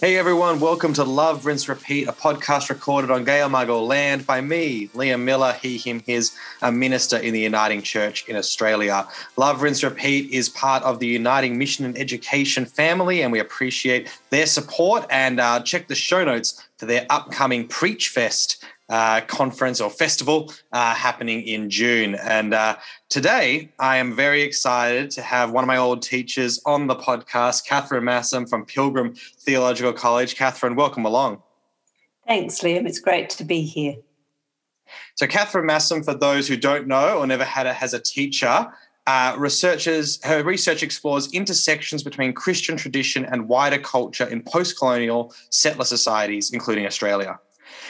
Hey everyone, welcome to Love, Rinse, Repeat, a podcast recorded on Gayamargal land by me, Liam Miller, he, him, his, a minister in the Uniting Church in Australia. Love, Rinse, Repeat is part of the Uniting Mission and Education family, and we appreciate their support. And uh, check the show notes for their upcoming Preach Fest uh, conference or festival uh, happening in June. And uh, today I am very excited to have one of my old teachers on the podcast, Katharine Massam from Pilgrim Theological College. Katharine, welcome along. Thanks, Liam. It's great to be here. So, Katharine Massam, for those who don't know or never had it as a teacher, uh, researchers her research explores intersections between Christian tradition and wider culture in post-colonial settler societies, including Australia.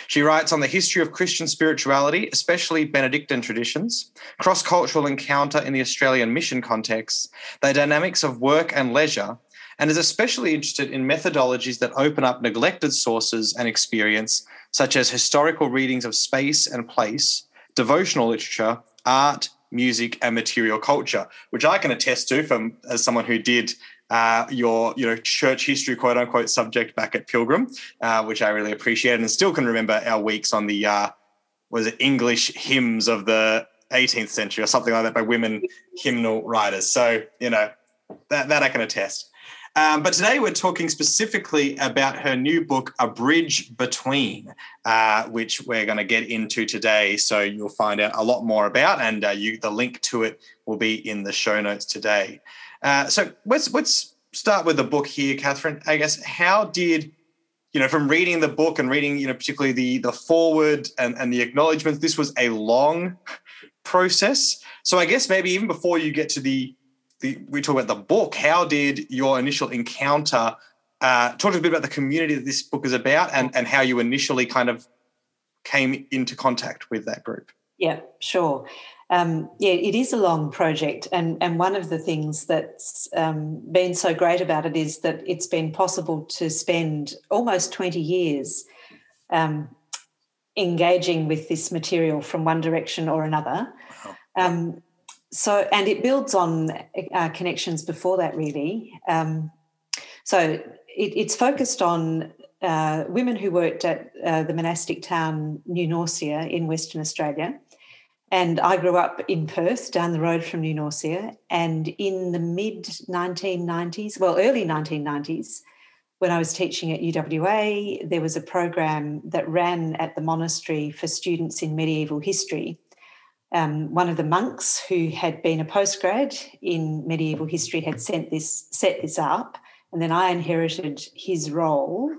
She writes on the history of Christian spirituality, especially Benedictine traditions, cross cultural encounter in the Australian mission context, the dynamics of work and leisure, and is especially interested in methodologies that open up neglected sources and experience, such as historical readings of space and place, devotional literature, art, music, and material culture, which I can attest to from as someone who did uh, your you know church history quote unquote subject back at Pilgrim, uh, which I really appreciate and still can remember our weeks on the uh, was it English hymns of the 18th century or something like that by women hymnal writers. So you know that that I can attest. Um, but today we're talking specifically about her new book, A Bridge Between, uh, which we're going to get into today. So you'll find out a lot more about, and uh, you, the link to it will be in the show notes today. Uh, so let's let's start with the book here, Katharine. I guess how did you know from reading the book and reading you know particularly the the forward and, and the acknowledgements this was a long process. So i guess maybe even before you get to the, the we talk about the book how did your initial encounter uh, talk a bit about the community that this book is about and, and how you initially kind of came into contact with that group? Yeah sure um, yeah, it is a long project, and and one of the things that's um, been so great about it is that it's been possible to spend almost twenty years um, engaging with this material from one direction or another. Um, so, and it builds on uh, connections before that, really. Um, so, it, it's focused on uh, women who worked at uh, the monastic town New Norcia in Western Australia and I grew up in Perth, down the road from New Norcia. And in the mid 1990s, well, early 1990s, when I was teaching at UWA, there was a program that ran at the monastery for students in medieval history. Um, one of the monks who had been a postgrad in medieval history had sent this, set this up, and then I inherited his role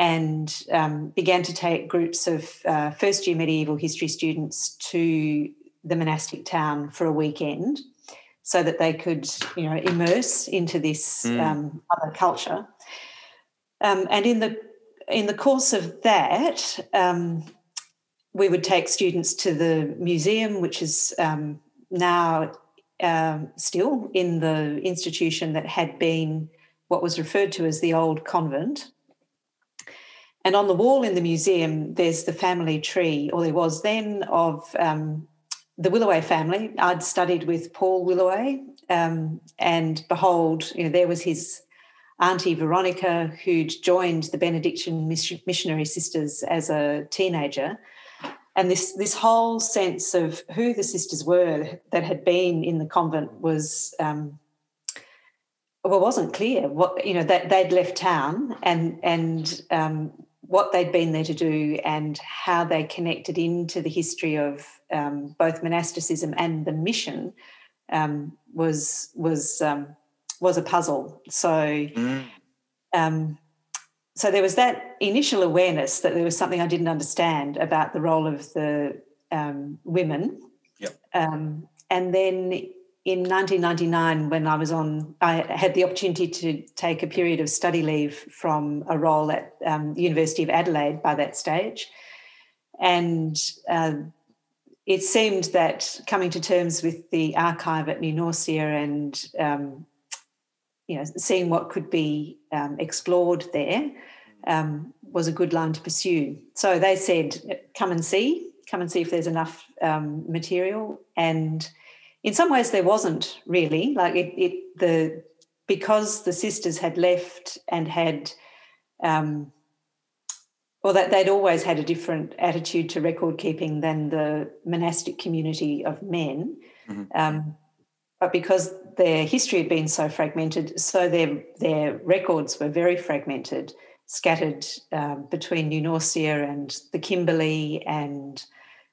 and um, began to take groups of uh, first year medieval history students to the monastic town for a weekend so that they could you know immerse into this mm. um, other culture um, and in the in the course of that um, we would take students to the museum which is um, now um, still in the institution that had been what was referred to as the old convent and on the wall in the museum, there's the family tree, or there was then, of um, the Willaway family. I'd studied with Paul Willaway, um, and behold, you know, there was his auntie Veronica, who'd joined the Benedictine missionary sisters as a teenager. And this this whole sense of who the sisters were that had been in the convent was um, well wasn't clear. What you know that they'd left town and and um, what they'd been there to do and how they connected into the history of um, both monasticism and the mission um, was was um, was a puzzle. So. Mm. Um, so there was that initial awareness that there was something I didn't understand about the role of the um, women, yep. Um, and then in 1999, when I was on, I had the opportunity to take a period of study leave from a role at um, the University of Adelaide by that stage. And uh, it seemed that coming to terms with the archive at New Norcia and um, you know, seeing what could be um, explored there um, was a good line to pursue. So they said, come and see, come and see if there's enough um, material. And in some ways there wasn't really like it, it the because the sisters had left and had um, or that they'd always had a different attitude to record keeping than the monastic community of men. Mm-hmm. Um, but because their history had been so fragmented, so their their records were very fragmented, scattered um, between New Norcia and the Kimberley, and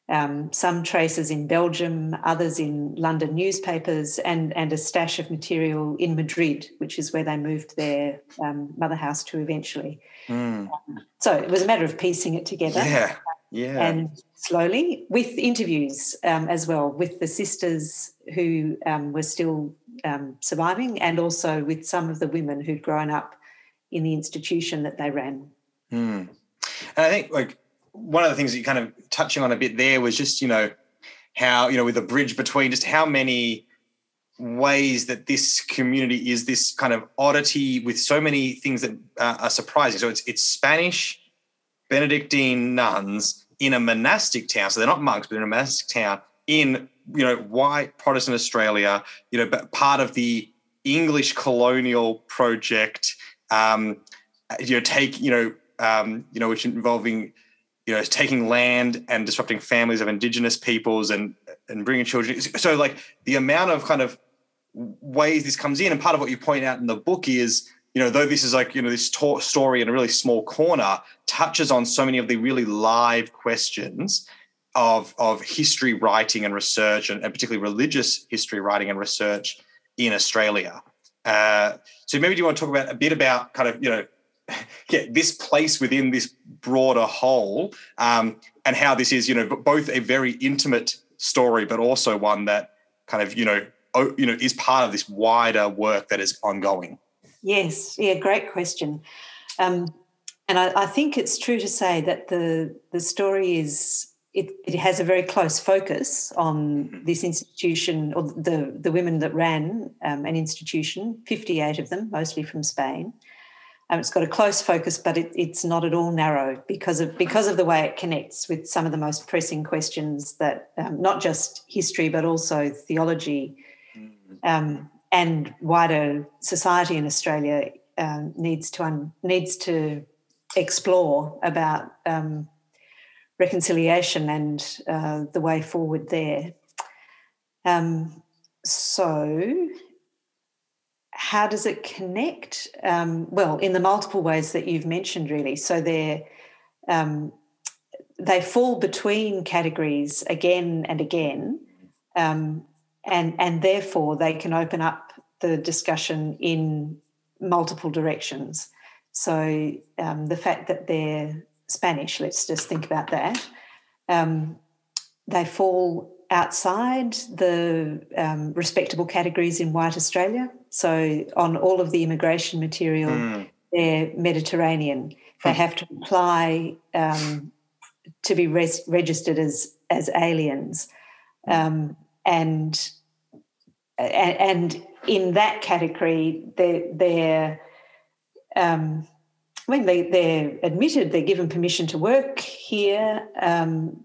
um, some traces in Belgium, others in London newspapers, and and a stash of material in Madrid, which is where they moved their um, mother house to eventually. Mm. so it was a matter of piecing it together. Yeah, yeah. And slowly, with interviews um, as well, with the sisters who um, were still um, surviving, and also with some of the women who'd grown up in the institution that they ran. Mm. And I think, like, one of the things that you kind of touching on a bit there was just, you know, how, you know, with a bridge between just how many ways that this community is this kind of oddity with so many things that uh, are surprising. So it's it's Spanish Benedictine nuns in a monastic town. So they're not monks, but in a monastic town in you know white Protestant Australia. You know, but part of the English colonial project. Um, you know, take you know um, you know which involving you know taking land and disrupting families of indigenous peoples and and bringing children. So like the amount of kind of ways this comes in. And part of what you point out in the book is, you know, though this is like, you know, this story in a really small corner, touches on so many of the really live questions of, of history writing and research, and, and particularly religious history writing and research in Australia. Uh, so maybe do you want to talk about a bit about kind of, you know, yeah, this place within this broader whole um, and how this is, you know, both a very intimate story, but also one that kind of, you know, you know is part of this wider work that is ongoing? Yes, yeah, great question. Um, and I, I, think it's true to say that the the story is it, it has a very close focus on mm-hmm. this institution or the the women that ran um, an institution, fifty eight of them, mostly from Spain. Um, it's got a close focus, but it, it's not at all narrow because of because of the way it connects with some of the most pressing questions that um, not just history but also theology um, and wider society in Australia um, needs to un- needs to explore about um, reconciliation and uh, the way forward there. Um, so, how does it connect? Um, well, in the multiple ways that you've mentioned, really. So they're um, they fall between categories again and again. Um, and and therefore they can open up the discussion in multiple directions. So um, the fact that they're Spanish, let's just think about that. Um, they fall outside the um, respectable categories in white Australia. So on all of the immigration material, mm. they're Mediterranean. They have to apply um, to be res- registered as as aliens. Um, and and in that category, they're, they're um, I mean, they, they're admitted, they're given permission to work here, um,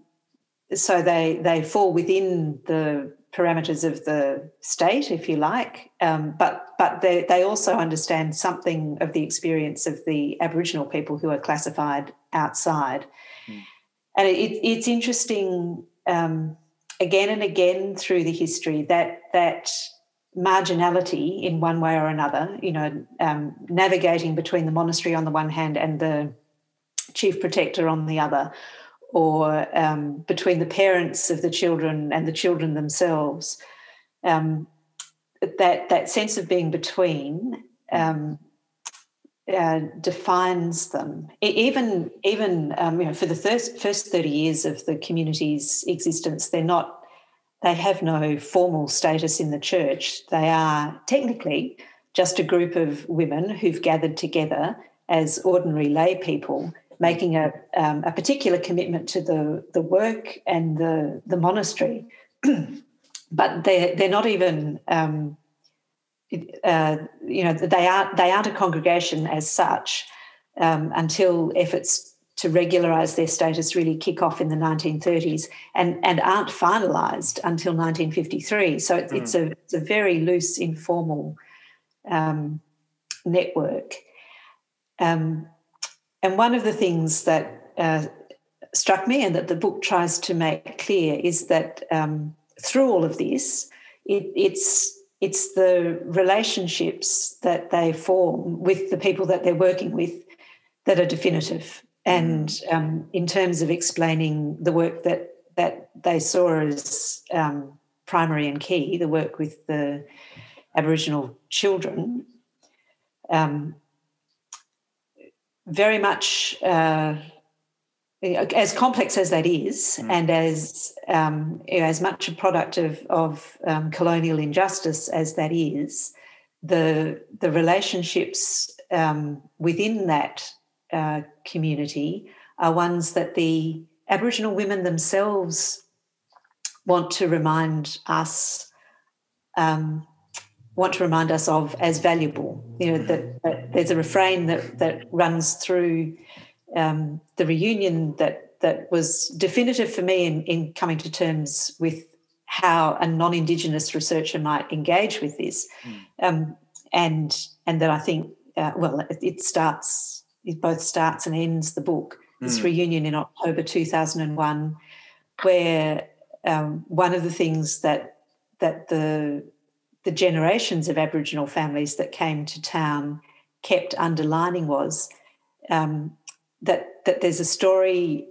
so they they fall within the parameters of the state, if you like. Um, but but they they also understand something of the experience of the Aboriginal people who are classified outside, mm. and it, it's interesting. Um, again and again through the history that that marginality in one way or another, you know, um, navigating between the monastery on the one hand and the chief protector on the other, or um, between the parents of the children and the children themselves. Um, that that sense of being between um, uh, defines them. Even even um, you know, for the first first thirty years of the community's existence, they're not. They have no formal status in the church. They are technically just a group of women who've gathered together as ordinary lay people, making a, um, a particular commitment to the, the work and the, the monastery. but they're, they're not even um, uh, you know they aren't they aren't a congregation as such um, until efforts to regularise their status really kick off in the 1930s and and aren't finalised until 1953. So it, mm. it's a it's a very loose, informal um, network. Um, and one of the things that uh, struck me and that the book tries to make clear is that um, through all of this, it, it's it's the relationships that they form with the people that they're working with that are definitive. And mm. um, in terms of explaining the work that that they saw as um, primary and key, the work with the Aboriginal children, um, very much uh, as complex as that is, mm. and as um, as much a product of, of um, colonial injustice as that is, the the relationships um, within that uh, community are ones that the Aboriginal women themselves want to remind us um, want to remind us of as valuable. You know that, that there's a refrain that that runs through um, the reunion that that was definitive for me in, in coming to terms with how a non-indigenous researcher might engage with this, mm. um, and and that I think uh, well it, it, starts it both starts and ends the book. Mm. This reunion in October two thousand and one, where um, one of the things that that the the generations of Aboriginal families that came to town kept underlining was um, that that there's a story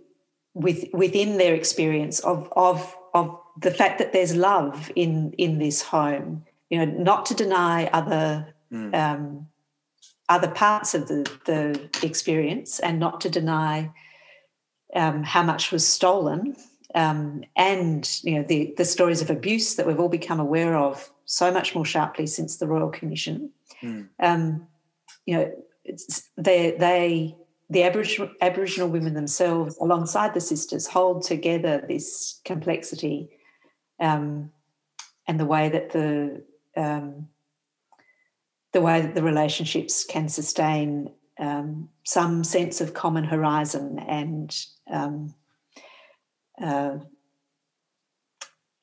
with within their experience of of of the fact that there's love in in this home. You know, not to deny other mm. um, other parts of the the experience, and not to deny um, how much was stolen, um, and you know the the stories of abuse that we've all become aware of so much more sharply since the Royal Commission. Mm. you know, they they the Aboriginal, Aboriginal women themselves, alongside the sisters, hold together this complexity um, and the way that the um, the way that the relationships can sustain um, some sense of common horizon and um, uh,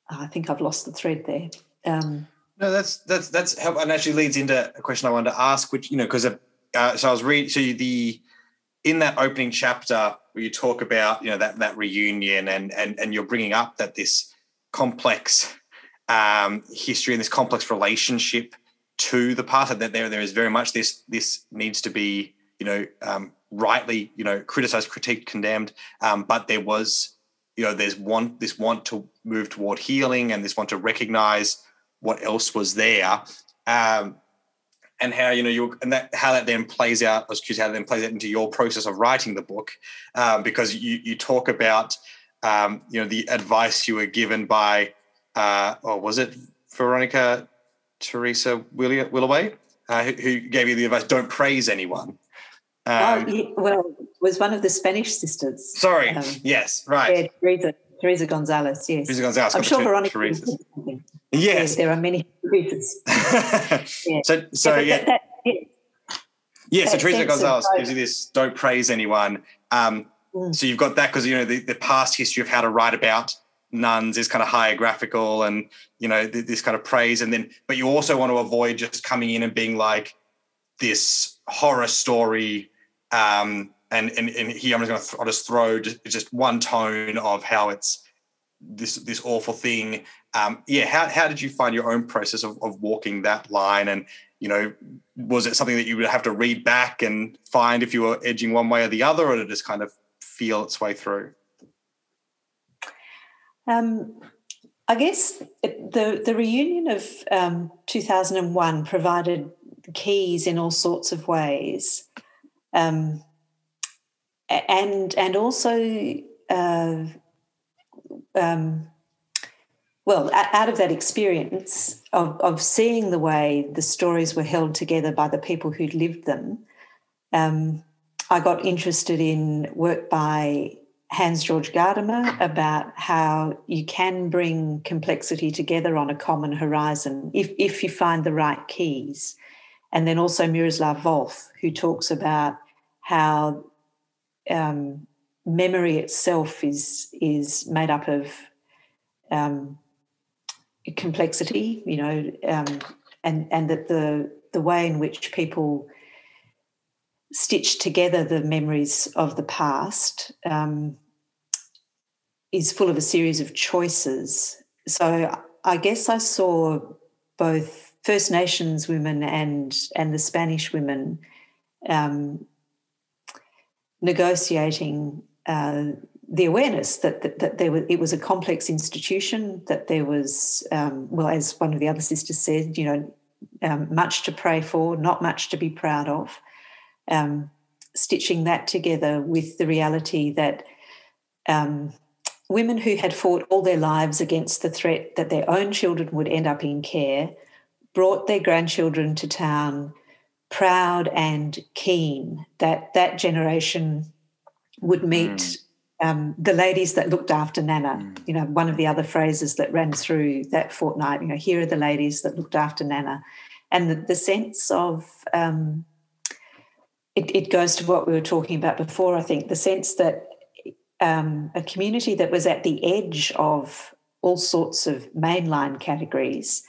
I think I've lost the thread there. Um, no, that's that's that's helpful, and actually leads into a question I wanted to ask, which you know, because uh, so I was reading so the in that opening chapter where you talk about you know that that reunion and and and you're bringing up that this complex um, history and this complex relationship to the past that there there is very much this this needs to be you know um, rightly you know criticized critiqued condemned um, but there was you know there's want this want to move toward healing and this want to recognize what else was there um, and how you know you and that how that then plays out. Curious how that then plays out into your process of writing the book, um, because you you talk about um, you know the advice you were given by, uh, or was it Veronica Teresa Willaway, uh, who, who, gave you the advice: don't praise anyone. Um, oh, well, was one of the Spanish sisters. Sorry. Um, yes. Right. Yeah, Teresa, Teresa Gonzalez. Yes. Teresa Gonzalez. I'm sure Veronica. Yes, there are many reasons. yeah. So, so yeah. That, that, yeah. yeah so Teresa Gonzalez gives you this: don't praise anyone. Um, mm. So you've got that because you know the, the past history of how to write about nuns is kind of hagiographical and you know this kind of praise and then but you also want to avoid just coming in and being like this horror story um and and, and here i'm just going to th- I'll just throw just, just one tone of how it's this this awful thing um, yeah, how, how did you find your own process of, of walking that line? And, you know, was it something that you would have to read back and find if you were edging one way or the other, or did it just kind of feel its way through? Um, I guess the, the reunion of um, 2001 provided keys in all sorts of ways. Um, and and also uh, um, well, out of that experience of, of seeing the way the stories were held together by the people who'd lived them, um, I got interested in work by Hans Georg Gadamer about how you can bring complexity together on a common horizon if, if you find the right keys. And then also Miroslav Volf, who talks about how um, memory itself is, is made up of um, complexity, you know, um, and and that the the way in which people stitch together the memories of the past um, is full of a series of choices. So I guess I saw both First Nations women and and the Spanish women um, negotiating uh, the awareness that, that, that there was it was a complex institution that there was um, well as one of the other sisters said you know um, much to pray for not much to be proud of. Um, stitching that together with the reality that um, women who had fought all their lives against the threat that their own children would end up in care brought their grandchildren to town proud and keen that that generation would meet mm. um, the ladies that looked after Nana. Mm. You know, one of the other phrases that ran through that fortnight, you know, here are the ladies that looked after Nana. And the, the sense of, um, it, it, goes to what we were talking about before, I think, the sense that um, a community that was at the edge of all sorts of mainline categories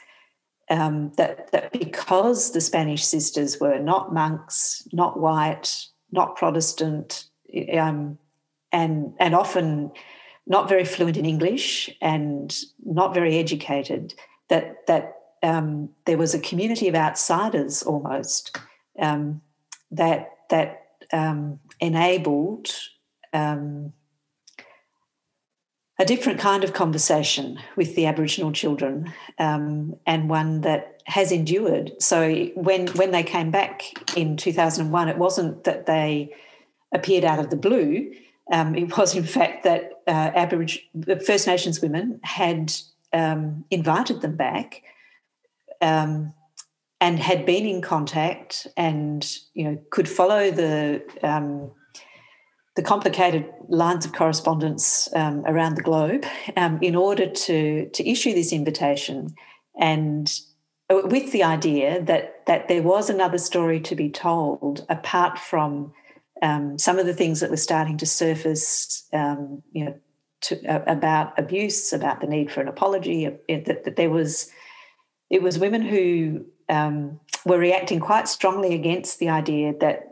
um, that, that because the Spanish sisters were not monks, not white, not Protestant, um, and and often not very fluent in English and not very educated, that that um, there was a community of outsiders almost um, that that um, enabled um, a different kind of conversation with the Aboriginal children, um, and one that has endured. So when when they came back in two thousand and one, it wasn't that they appeared out of the blue. Um, it was, in fact, that uh, Aboriginal First Nations women had um, invited them back um, and had been in contact, and you know could follow the um, the complicated lines of correspondence um, around the globe um, in order to to issue this invitation and uh, with the idea that that there was another story to be told apart from um, some of the things that were starting to surface, um, you know, to, uh, about abuse, about the need for an apology, uh, that, that there was, it was women who um, were reacting quite strongly against the idea that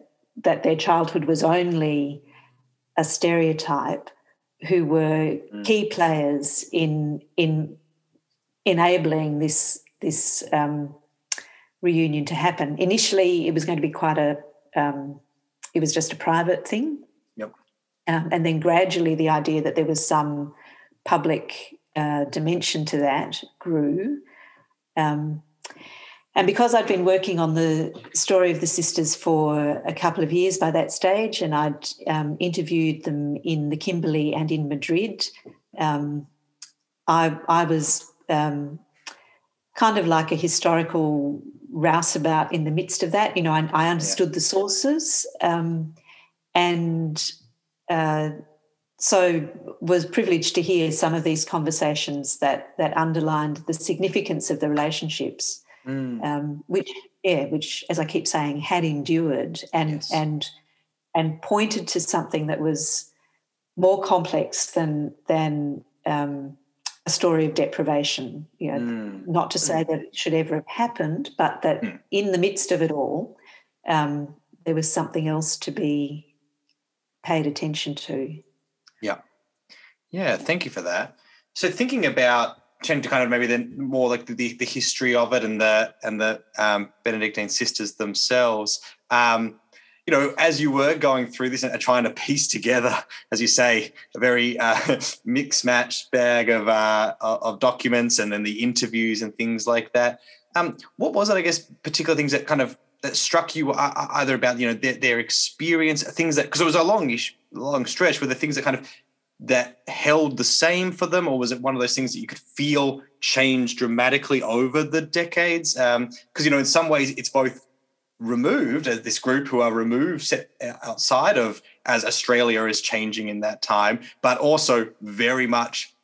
that their childhood was only a stereotype who were mm. key players in in enabling this this um, reunion to happen. Initially, it was going to be quite a um, it was just a private thing. Yep. Um, and then gradually, the idea that there was some public uh, dimension to that grew. Um, and because I'd been working on the story of the sisters for a couple of years by that stage, and I'd um, interviewed them in the Kimberley and in Madrid, um, I, I, was um, kind of like a historical rouseabout in the midst of that. You know, I, I understood yeah. the sources um, and uh, so was privileged to hear some of these conversations that that underlined the significance of the relationships mm. um, which yeah, which as I keep saying had endured and yes. and and pointed to something that was more complex than than um, a story of deprivation. You know, mm. not to say that it should ever have happened, but that mm. in the midst of it all, um, there was something else to be paid attention to. Yeah, yeah. Thank you for that. So thinking about tend to kind of maybe then more like the, the history of it and the and the um, Benedictine sisters themselves. Um, you know, as you were going through this and trying to piece together, as you say, a very uh, mixed match bag of uh, of documents and then the interviews and things like that. Um, what was it? I guess particular things that kind of that struck you uh, uh, either about you know their, their experience, things that because it was a longish long stretch, were the things that kind of that held the same for them, or was it one of those things that you could feel change dramatically over the decades? Because um, you know, in some ways, it's both removed as this group who are removed set outside of as Australia is changing in that time, but also very much,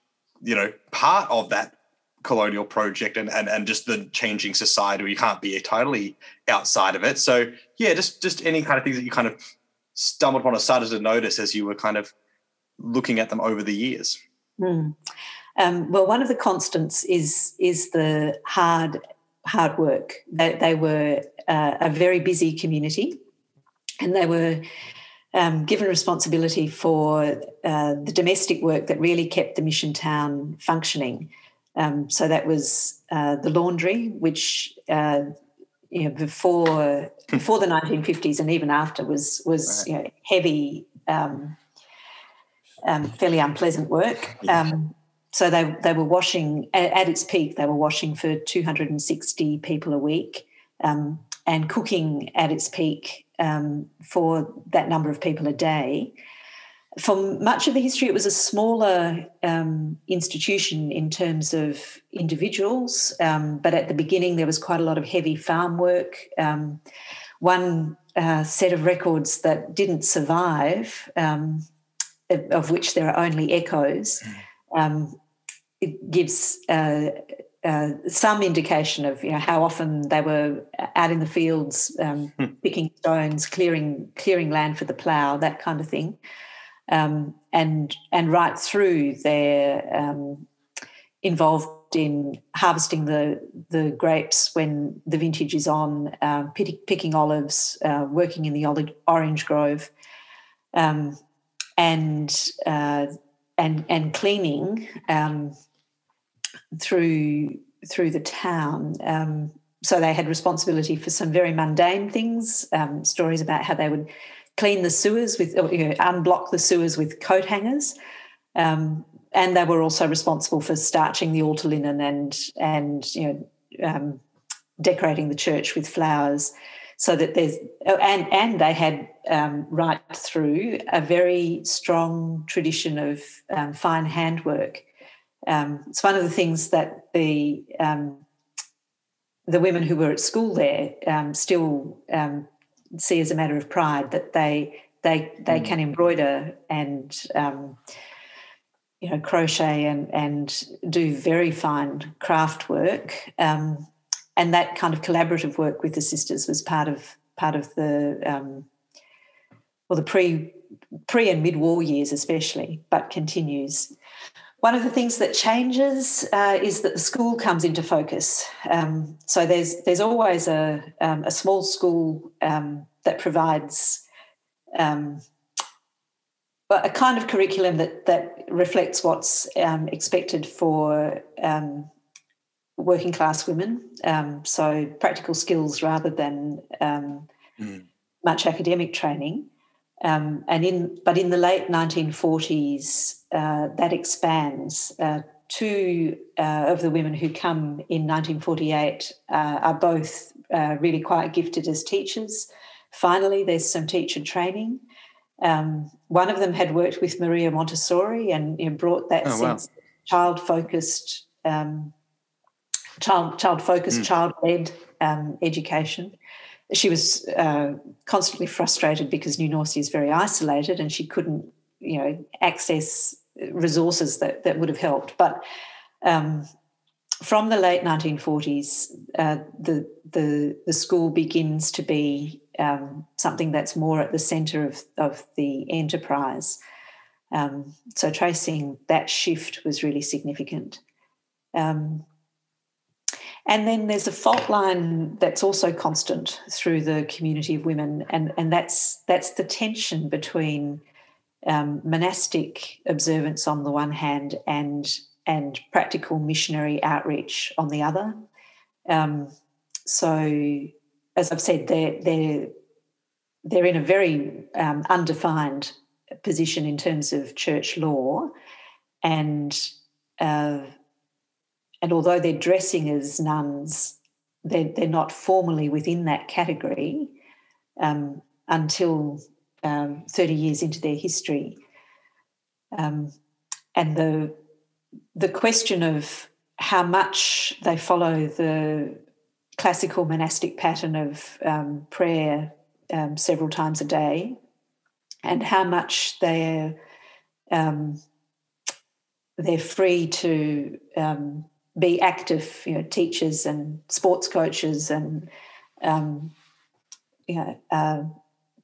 you know, part of that colonial project and, and and just the changing society you can't be totally outside of it. So yeah, just just any kind of things that you kind of stumbled upon or started to notice as you were kind of looking at them over the years? Mm. Um, well, one of the constants is is the hard hard work. They, they were uh, a very busy community. and they were um, given responsibility for uh, the domestic work that really kept the mission town functioning. Um, so that was uh, the laundry, which uh, you know before before the 1950s and even after was was right. you know, heavy, um, um fairly unpleasant work. Um, so they they were washing at, at, its peak. They were washing for 260 people a week um, and cooking at its peak um, for that number of people a day. For much of the history, it was a smaller um, institution in terms of individuals, um, but at the beginning, there was quite a lot of heavy farm work. Um, one uh, set of records that didn't survive, um, of which there are only echoes, um, it gives uh, uh, some indication of you know how often they were out in the fields um, hmm. picking stones, clearing clearing land for the plough, that kind of thing, um, and and right through they're um, involved in harvesting the the grapes when the vintage is on, uh, picking olives, uh, working in the orange grove, um, and uh, and and cleaning. Through through the town. Um, so they had responsibility for some very mundane things, um, stories about how they would clean the sewers with, or, you know, unblock the sewers with coat hangers. Um, and they were also responsible for starching the altar linen and and you know um, decorating the church with flowers, so that there's oh, and and they had um, right through a very strong tradition of um, fine handwork um, it's one of the things that the um, the women who were at school there um, still um, see as a matter of pride that they they they mm. can embroider and um, you know crochet and and do very fine craft work um, and that kind of collaborative work with the sisters was part of part of the well the pre pre and mid war years especially but continues one of the things that changes uh, is that the school comes into focus. Um, so there's there's always a, um, a small school um, that provides um, a kind of curriculum that that reflects what's um, expected for um, working class women. so practical skills rather than mm. much academic training. Um, and in but in the late 1940s, uh, that expands. Uh, two uh, of the women who come in 1948 uh, are both uh, really quite gifted as teachers. Finally, there's some teacher training. Um, one of them had worked with Maria Montessori and you know, brought that oh, sense wow. child focused, um, child child focused, mm. child led um, education she was uh, constantly frustrated because New Norcia is very isolated and she couldn't, you know, access resources that, that would have helped. But um, from the late 1940s, uh, the, the, the school begins to be um, something that's more at the centre of, of the enterprise. Um, so tracing that shift was really significant. Um, and then there's a fault line that's also constant through the community of women, and, and that's that's the tension between um, monastic observance on the one hand and and practical missionary outreach on the other. Um, so, as I've said, they're they're they're in a very um, undefined position in terms of church law, and uh, and although they're dressing as nuns, they're, they're not formally within that category um, until um, 30 years into their history. Um, and the, the question of how much they follow the classical monastic pattern of um, prayer um, several times a day and how much they're um, they're free to um, be active, you know, teachers and sports coaches and um, you know uh,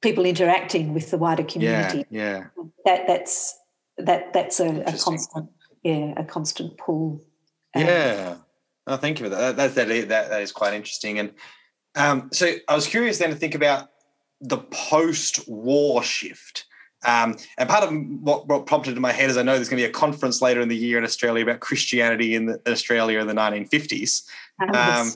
people interacting with the wider community. Yeah, yeah. That that's that that's a, a constant, yeah, a constant pull. Um, yeah. Oh, thank you for that. That, that, that, that is quite interesting. And um, so I was curious then to think about the post-war shift. Um, and part of what, what, prompted in my head is I know there's going to be a conference later in the year in Australia about Christianity in, the, in Australia in the 1950s. Um,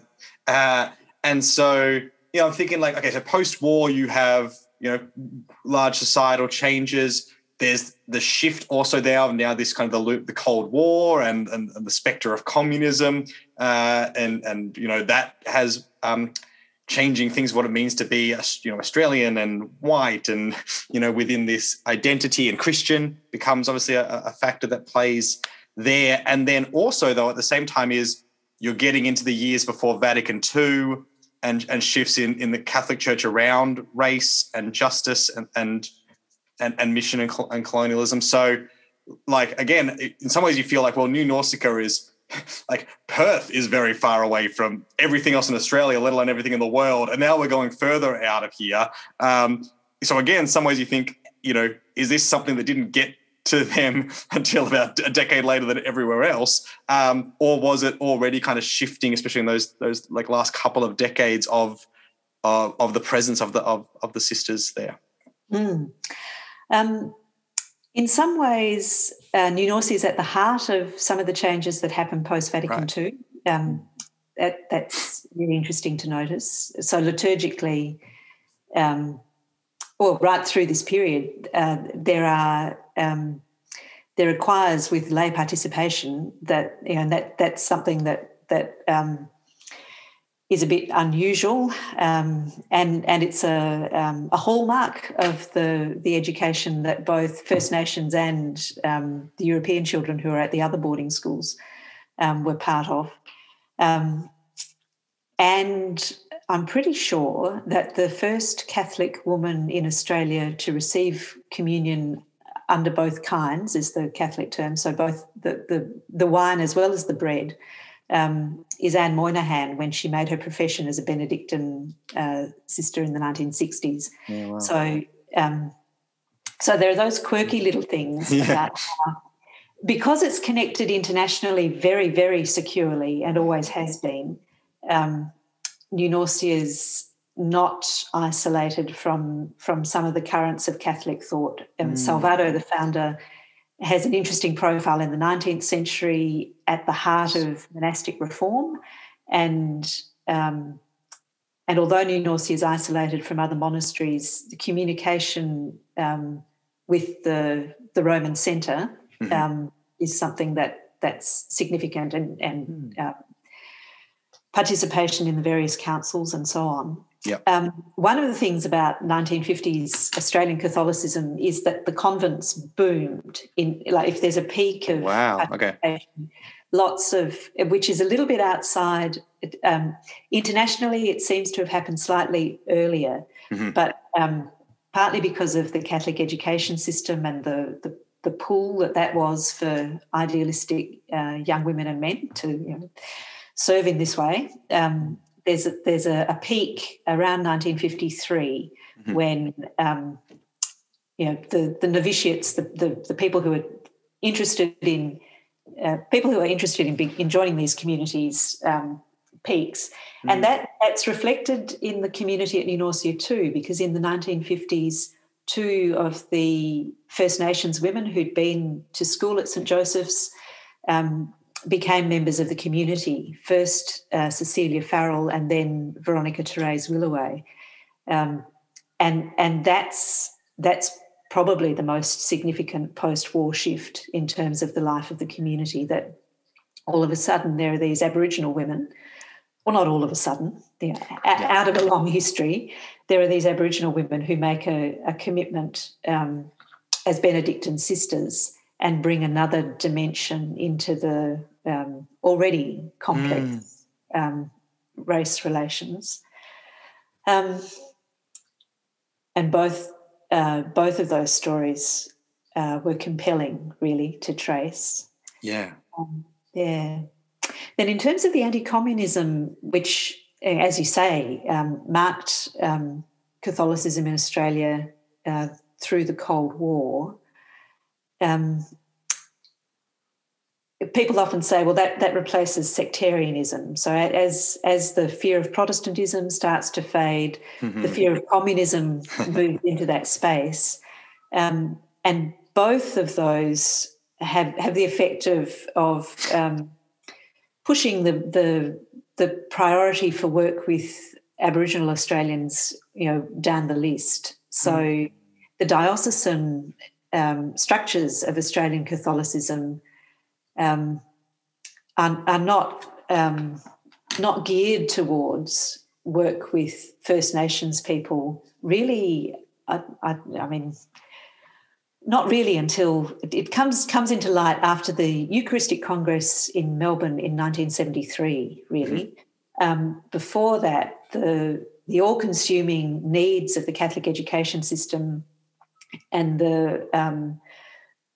uh, and so, you know, I'm thinking like, okay, so post-war, you have you know large societal changes. There's the shift also there of now this kind of the loop, the Cold War and, and, and the specter of communism, uh, and and you know that has um, changing things what it means to be you know Australian and white and you know within this identity and Christian becomes obviously a, a, factor that plays there. And then also though at the same time is you're getting into the years before Vatican II and and shifts in in the Catholic Church around race and justice and and and, and mission and, and colonialism. So like again in some ways you feel like well New Norcia is like Perth is very far away from everything else in Australia, let alone everything in the world. And now we're going further out of here. Um, so again, in some ways you think, you know, is this something that didn't get to them until about a decade later than everywhere else, um, or was it already kind of shifting, especially in those those like last couple of decades of of, of the presence of the of, of the sisters there? Mm. Um, in some ways, uh, New Norcia is at the heart of some of the changes that happened post Vatican right. II. Um, that, that's really interesting to notice. So, liturgically, um, well, right through this period, uh, there are um, there are choirs with lay participation that you know that that's something that that um, is a bit unusual, um, and and it's a um, a hallmark of the the education that both First Nations and um, the European children who are at the other boarding schools um, were part of, um, and I'm pretty sure that the first Catholic woman in Australia to receive communion under both kinds is the Catholic term, so both the the, the wine as well as the bread um, is Anne Moynihan when she made her profession as a Benedictine uh, sister in the 1960s. Yeah, wow. So, um, so there are those quirky little things yeah. about how, because it's connected internationally very, very securely and always has been. Um, New Norcia is not isolated from from some of the currents of Catholic thought. Um, mm. Salvado, the founder, has an interesting profile in the 19th century at the heart of monastic reform. And, um, and although New Norcia is isolated from other monasteries, the communication um, with the, the Roman center mm-hmm. um, is something that, that's significant and, and mm. uh, participation in the various councils and so on. Yep. Um, one of the things about 1950s Australian Catholicism is that the convents boomed. In like, if there's a peak of wow, okay, lots of which is a little bit outside. Um, internationally, it seems to have happened slightly earlier, mm-hmm. but um, partly because of the Catholic education system and the the, the pool that that was for idealistic uh, young women and men to you know, serve in this way. Um, there's a, there's a, a peak around 1953 mm-hmm. when um, you know the the novitiates, the, the, the people who are interested in uh, people who are interested in, in joining these communities um, peaks, mm-hmm. and that that's reflected in the community at New Norcia too, because in the 1950s, two of the First Nations women who'd been to school at St Joseph's um, became members of the community. First, uh, Cecilia Farrell, and then Veronica Therese Willaway, um, and and that's that's probably the most significant post-war shift in terms of the life of the community. That all of a sudden there are these Aboriginal women, well, not all of a sudden, you know, yeah. out of a long history, there are these Aboriginal women who make a, a commitment um, as Benedictine sisters and bring another dimension into the um, already complex mm. um, race relations. Um, and both uh, both of those stories uh, were compelling, really, to trace. Yeah. Um, yeah. Then, in terms of the anti-communism, which, as you say, um, marked um, Catholicism in Australia uh, through the Cold War, um, people often say, well, that, that replaces sectarianism. So as as the fear of Protestantism starts to fade, mm-hmm. the fear of communism moves into that space. Um, and both of those have have the effect of of um, pushing the the the priority for work with Aboriginal Australians, you know, down the list. So mm. the diocesan um, structures of Australian Catholicism um, are, are, not um, not geared towards work with First Nations people. Really, I, I, I mean, not really until it comes comes into light after the Eucharistic Congress in Melbourne in 1973. Really, mm-hmm. um, before that, the the all-consuming needs of the Catholic education system and the um,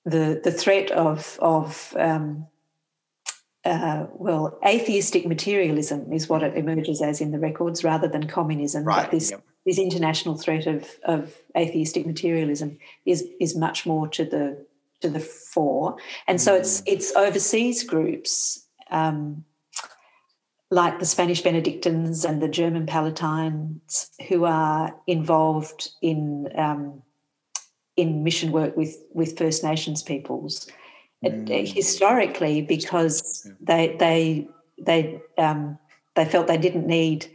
the the threat of of um, uh, well, atheistic materialism is what it emerges as in the records, rather than communism. Right. But this yep. this international threat of of atheistic materialism is is much more to the to the fore, and so it's mm. it's overseas groups um, like the Spanish Benedictines and the German Pallottines who are involved in um, in mission work with with First Nations peoples. Mm. Historically, because yeah. they they they um, they felt they didn't need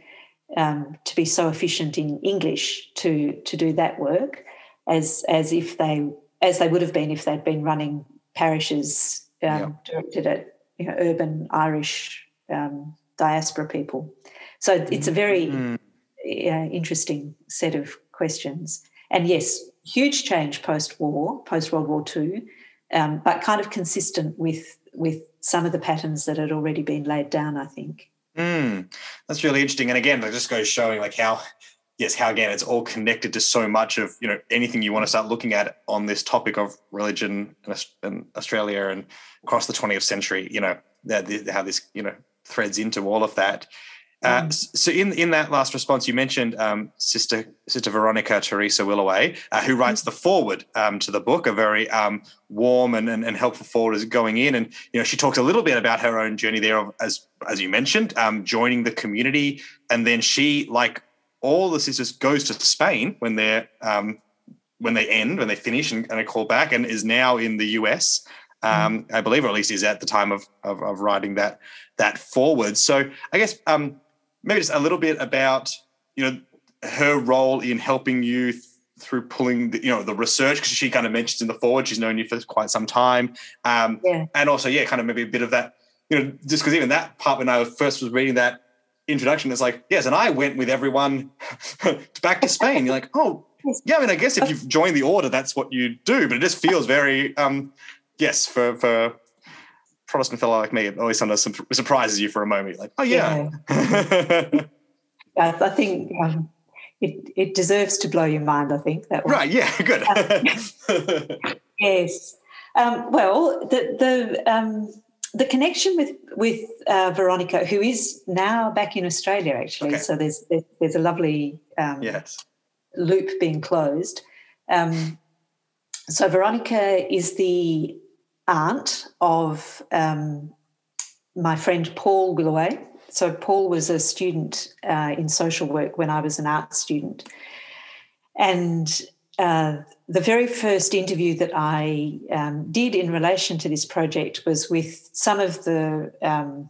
um, to be so efficient in English to to do that work, as as if they as they would have been if they'd been running parishes um, yeah. directed at you know, urban Irish um, diaspora people. So it's a very mm. uh, interesting set of questions. And yes, huge change post war, post World War II, um, but kind of consistent with with some of the patterns that had already been laid down. I think. Mm, that's really interesting. And again, it just goes showing like how yes, how again it's all connected to so much of you know anything you want to start looking at on this topic of religion in Australia and across the 20th century. You know how this you know threads into all of that. Uh, mm. so in in that last response, you mentioned um, Sister Sister Veronica Teresa Willaway, uh, who writes the foreword um, to the book, a very um, warm and, and, and, helpful forward is going in, and you know she talks a little bit about her own journey there, of, as as you mentioned, um, joining the community, and then she, like all the sisters, goes to Spain when they're um, when they end, when they finish, and, and called back, and is now in the US. Um, mm. I believe, or at least is at the time of, of, of writing that that foreword. So I guess um, maybe just a little bit about you know her role in helping you th- through pulling the, you know the research because she kind of mentions in the foreword she's known you for quite some time. Um, yeah. and also yeah kind of maybe a bit of that you know just because even that part when i first was reading that introduction it's like yes and i went with everyone back to spain. You're like oh yeah i mean i guess if you've joined the order that's what you do. But it just feels very um yes for for Protestant fellow like me, it always sometimes surprises you for a moment. You're like, oh yeah. yeah. I think um, it it deserves to blow your mind. I think that one. right. Yeah, good. yes. Um, well, the the um, the connection with with uh, Veronica, who is now back in Australia, actually. Okay. So there's there's a lovely um, yes. loop being closed. Um, so Veronica is the aunt of um, my friend Paul Willaway. So Paul was a student uh, in social work when I was an art student, and uh, the very first interview that I um, did in relation to this project was with some of the um,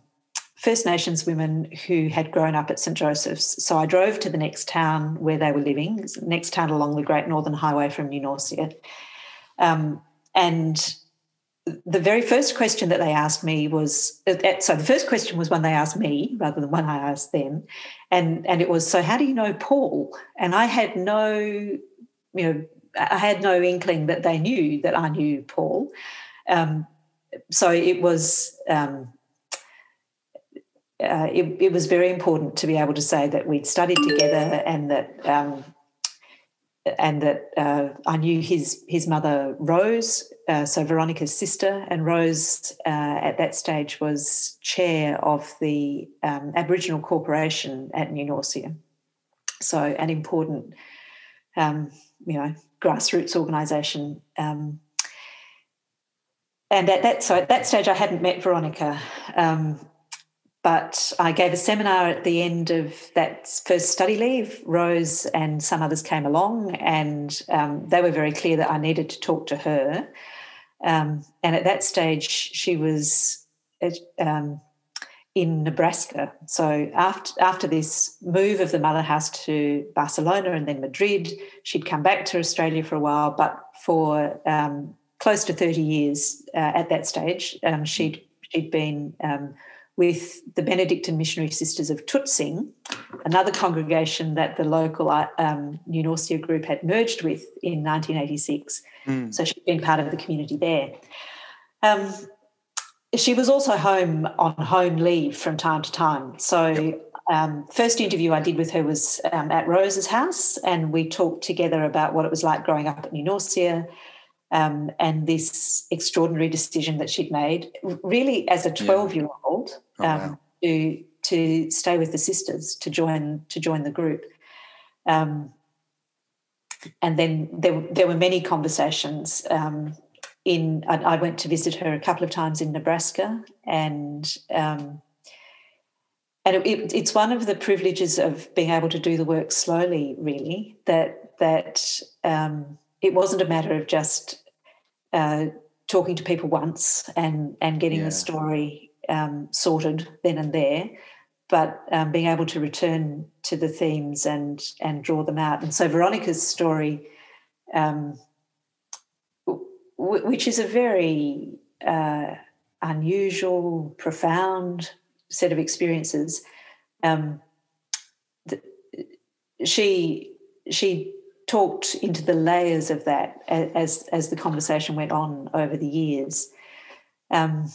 First Nations women who had grown up at St Joseph's. So I drove to the next town where they were living, next town along the Great Northern Highway from New Norcia. Um, and the very first question that they asked me was uh, so the first question was one they asked me rather than one I asked them, and and it was so how do you know Paul? And I had no, you know, I had no inkling that they knew that I knew Paul. Um, so it was. Um, uh, it, it, was very important to be able to say that we'd studied together and that um, and that uh, I knew his his mother Rose, uh, so Veronica's sister, and Rose uh, at that stage was chair of the um, Aboriginal Corporation at New Norcia, so an important, um, you know, grassroots organisation. Um, and at that so at that stage, I hadn't met Veronica. But I gave a seminar at the end of that first study leave. Rose and some others came along, and um, they were very clear that I needed to talk to her. Um, and at that stage, she was um, in Nebraska. So after after this move of the mother house to Barcelona and then Madrid, she'd come back to Australia for a while. But for um, close to thirty years uh, at that stage, um, she'd she'd been um, with the Benedictine Missionary Sisters of Tutzing, another congregation that the local um, New Norcia group had merged with in 1986. Mm. So she'd been part of the community there. Um, she was also home on home leave from time to time. So, um, first interview I did with her was um, at Rose's house, and we talked together about what it was like growing up at New Norcia, um, and this extraordinary decision that she'd made, really as a twelve-year-old, oh, um, wow. to to stay with the sisters, to join to join the group. Um, and then there, there were many conversations. Um, in I, I, went to visit her a couple of times in Nebraska, and um, and it, it's one of the privileges of being able to do the work slowly. Really, that that um, it wasn't a matter of just uh, talking to people once and and getting yeah. the story um, sorted then and there, but um, being able to return to the themes and and draw them out. And so Veronica's story, um, w- which is a very uh, unusual, profound set of experiences, um, th- she she talked into the layers of that as as the conversation went on over the years. Um,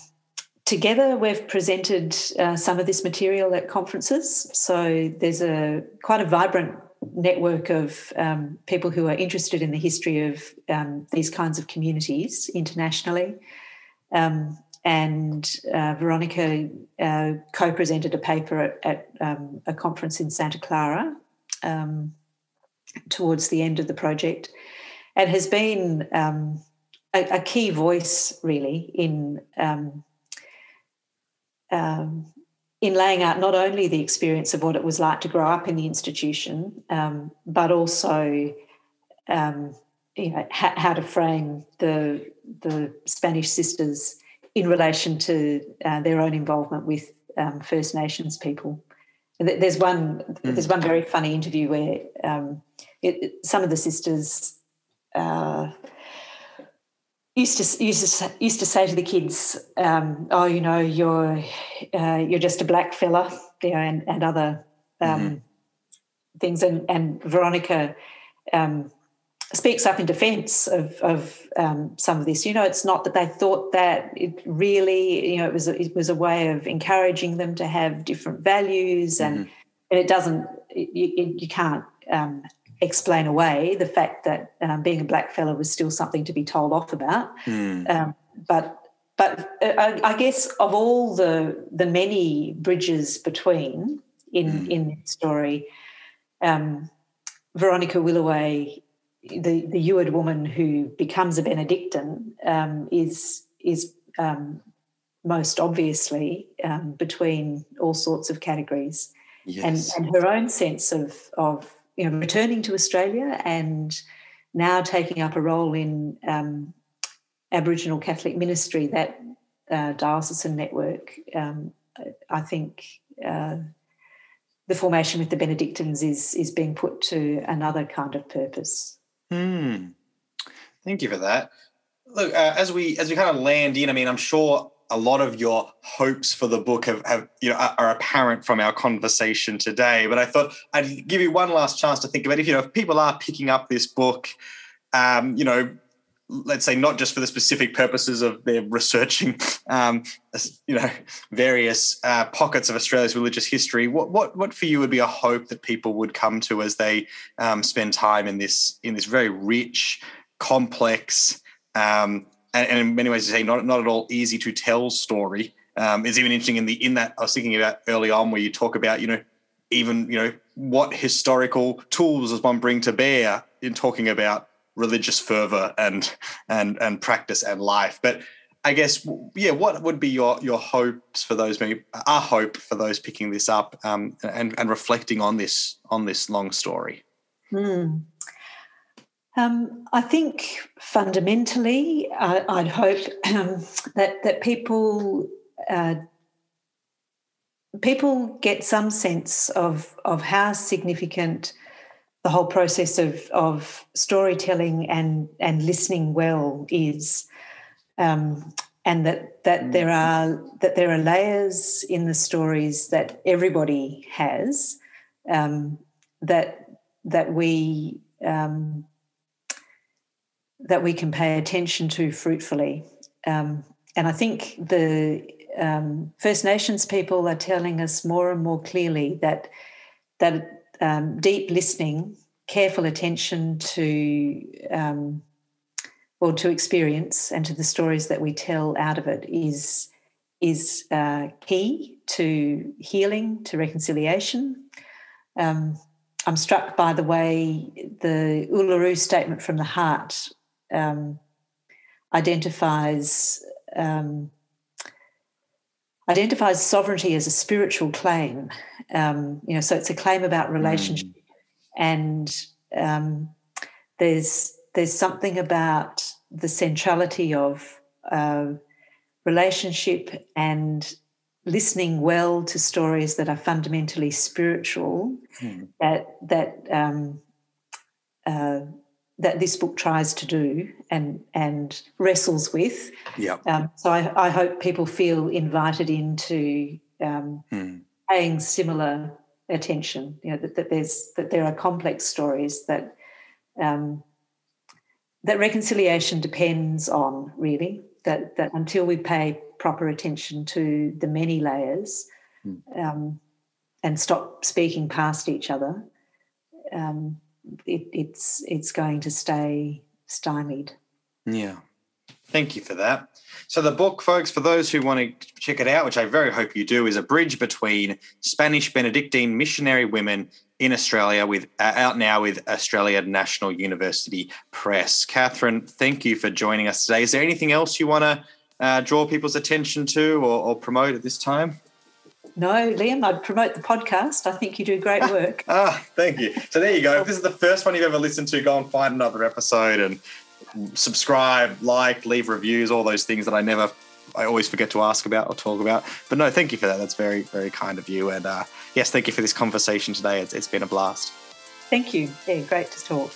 together, we've presented uh, some of this material at conferences. So there's a quite a vibrant network of um, people who are interested in the history of um, these kinds of communities internationally. Um, and uh, Veronica uh, co-presented a paper at, at um, a conference in Santa Clara um, towards the end of the project and has been um, a, a, key voice really in um, um, in laying out not only the experience of what it was like to grow up in the institution, um, but also um, you know ha- how to frame the the Spanish sisters in relation to uh, their own involvement with um, First Nations people. There's one. Mm. There's one very funny interview where um, it, some of the sisters uh, used to used to used to say to the kids, um, "Oh, you know, you're uh, you're just a black fella," you know, and, and other um, mm-hmm. things. And and Veronica um, speaks up in defence of of um, some of this. You know, it's not that they thought that. It really, you know, it was a, it was a way of encouraging them to have different values, mm-hmm. and and it doesn't. You, you can't um, explain away the fact that um, being a black fella was still something to be told off about. Mm. Um, but but uh, I, I, guess of all the the many bridges between in mm. in the story, um, Veronica Willaway, the the Yued woman who becomes a Benedictine, um, is is um, most obviously um, between all sorts of categories. Yes. And, and her own sense of of you know, returning to Australia and now taking up a role in um, Aboriginal Catholic ministry, that uh, diocesan network, um, I think uh, the formation with the Benedictines is is being put to another kind of purpose. Hmm. Thank you for that. Look, uh, as we as we kind of land in, I mean, I'm sure a lot of your hopes for the book have, have you know are apparent from our conversation today. But I thought I'd give you one last chance to think about if you know if people are picking up this book, um, you know, let's say not just for the specific purposes of their researching, um, you know, various uh, pockets of Australia's religious history. What what what for you would be a hope that people would come to as they um, spend time in this in this very rich, complex. Um, and, and in many ways, to say not not at all easy to tell story. Um, it's even interesting in the in that I was thinking about early on where you talk about you know even you know what historical tools does one bring to bear in talking about religious fervor and and and practice and life. But I guess, yeah, what would be your your hopes for those maybe our hope for those picking this up um, and and reflecting on this on this long story? Mm. Um, I think fundamentally, I, would hope um, that that people uh, people get some sense of of how significant the whole process of of storytelling and and listening well is, um, and that that mm. there are that there are layers in the stories that everybody has um, that that we um, that we can pay attention to fruitfully. Um, and I think the um, First Nations people are telling us more and more clearly that that um, deep listening, careful attention to um, well to experience and to the stories that we tell out of it is is uh, key to healing, to reconciliation. Um, I'm struck by the way the Uluru Statement from the Heart um, identifies um, identifies sovereignty as a spiritual claim. Um, you know, so it's a claim about hmm. relationship, mm. and um, there's there's something about the centrality of uh, relationship and listening well to stories that are fundamentally spiritual mm. that that um, uh, that this book tries to do and and wrestles with. Yeah. Um, so I, I, hope people feel invited into um, hmm. Paying similar attention. You know that, that, there's that there are complex stories that um, that reconciliation depends on really. That that until we pay proper attention to the many layers hmm. Um, and stop speaking past each other. Um, it, it's it's going to stay stymied. Yeah. Thank you for that. So the book, folks, for those who want to check it out, which I very hope you do, is a bridge between Spanish Benedictine missionary women in Australia, with uh, out now with Australia National University Press. Katharine, thank you for joining us today. Is there anything else you want to uh, draw people's attention to or, or promote at this time? No, Liam, I'd promote the podcast. I think you do great work. ah, thank you. So there you go. If this is the first one you've ever listened to, go and find another episode and subscribe, like, leave reviews, all those things that I never, I always forget to ask about or talk about. But no, thank you for that. That's very, very kind of you. And uh, yes, thank you for this conversation today. It's, it's been a blast. Thank you. Yeah, great to talk.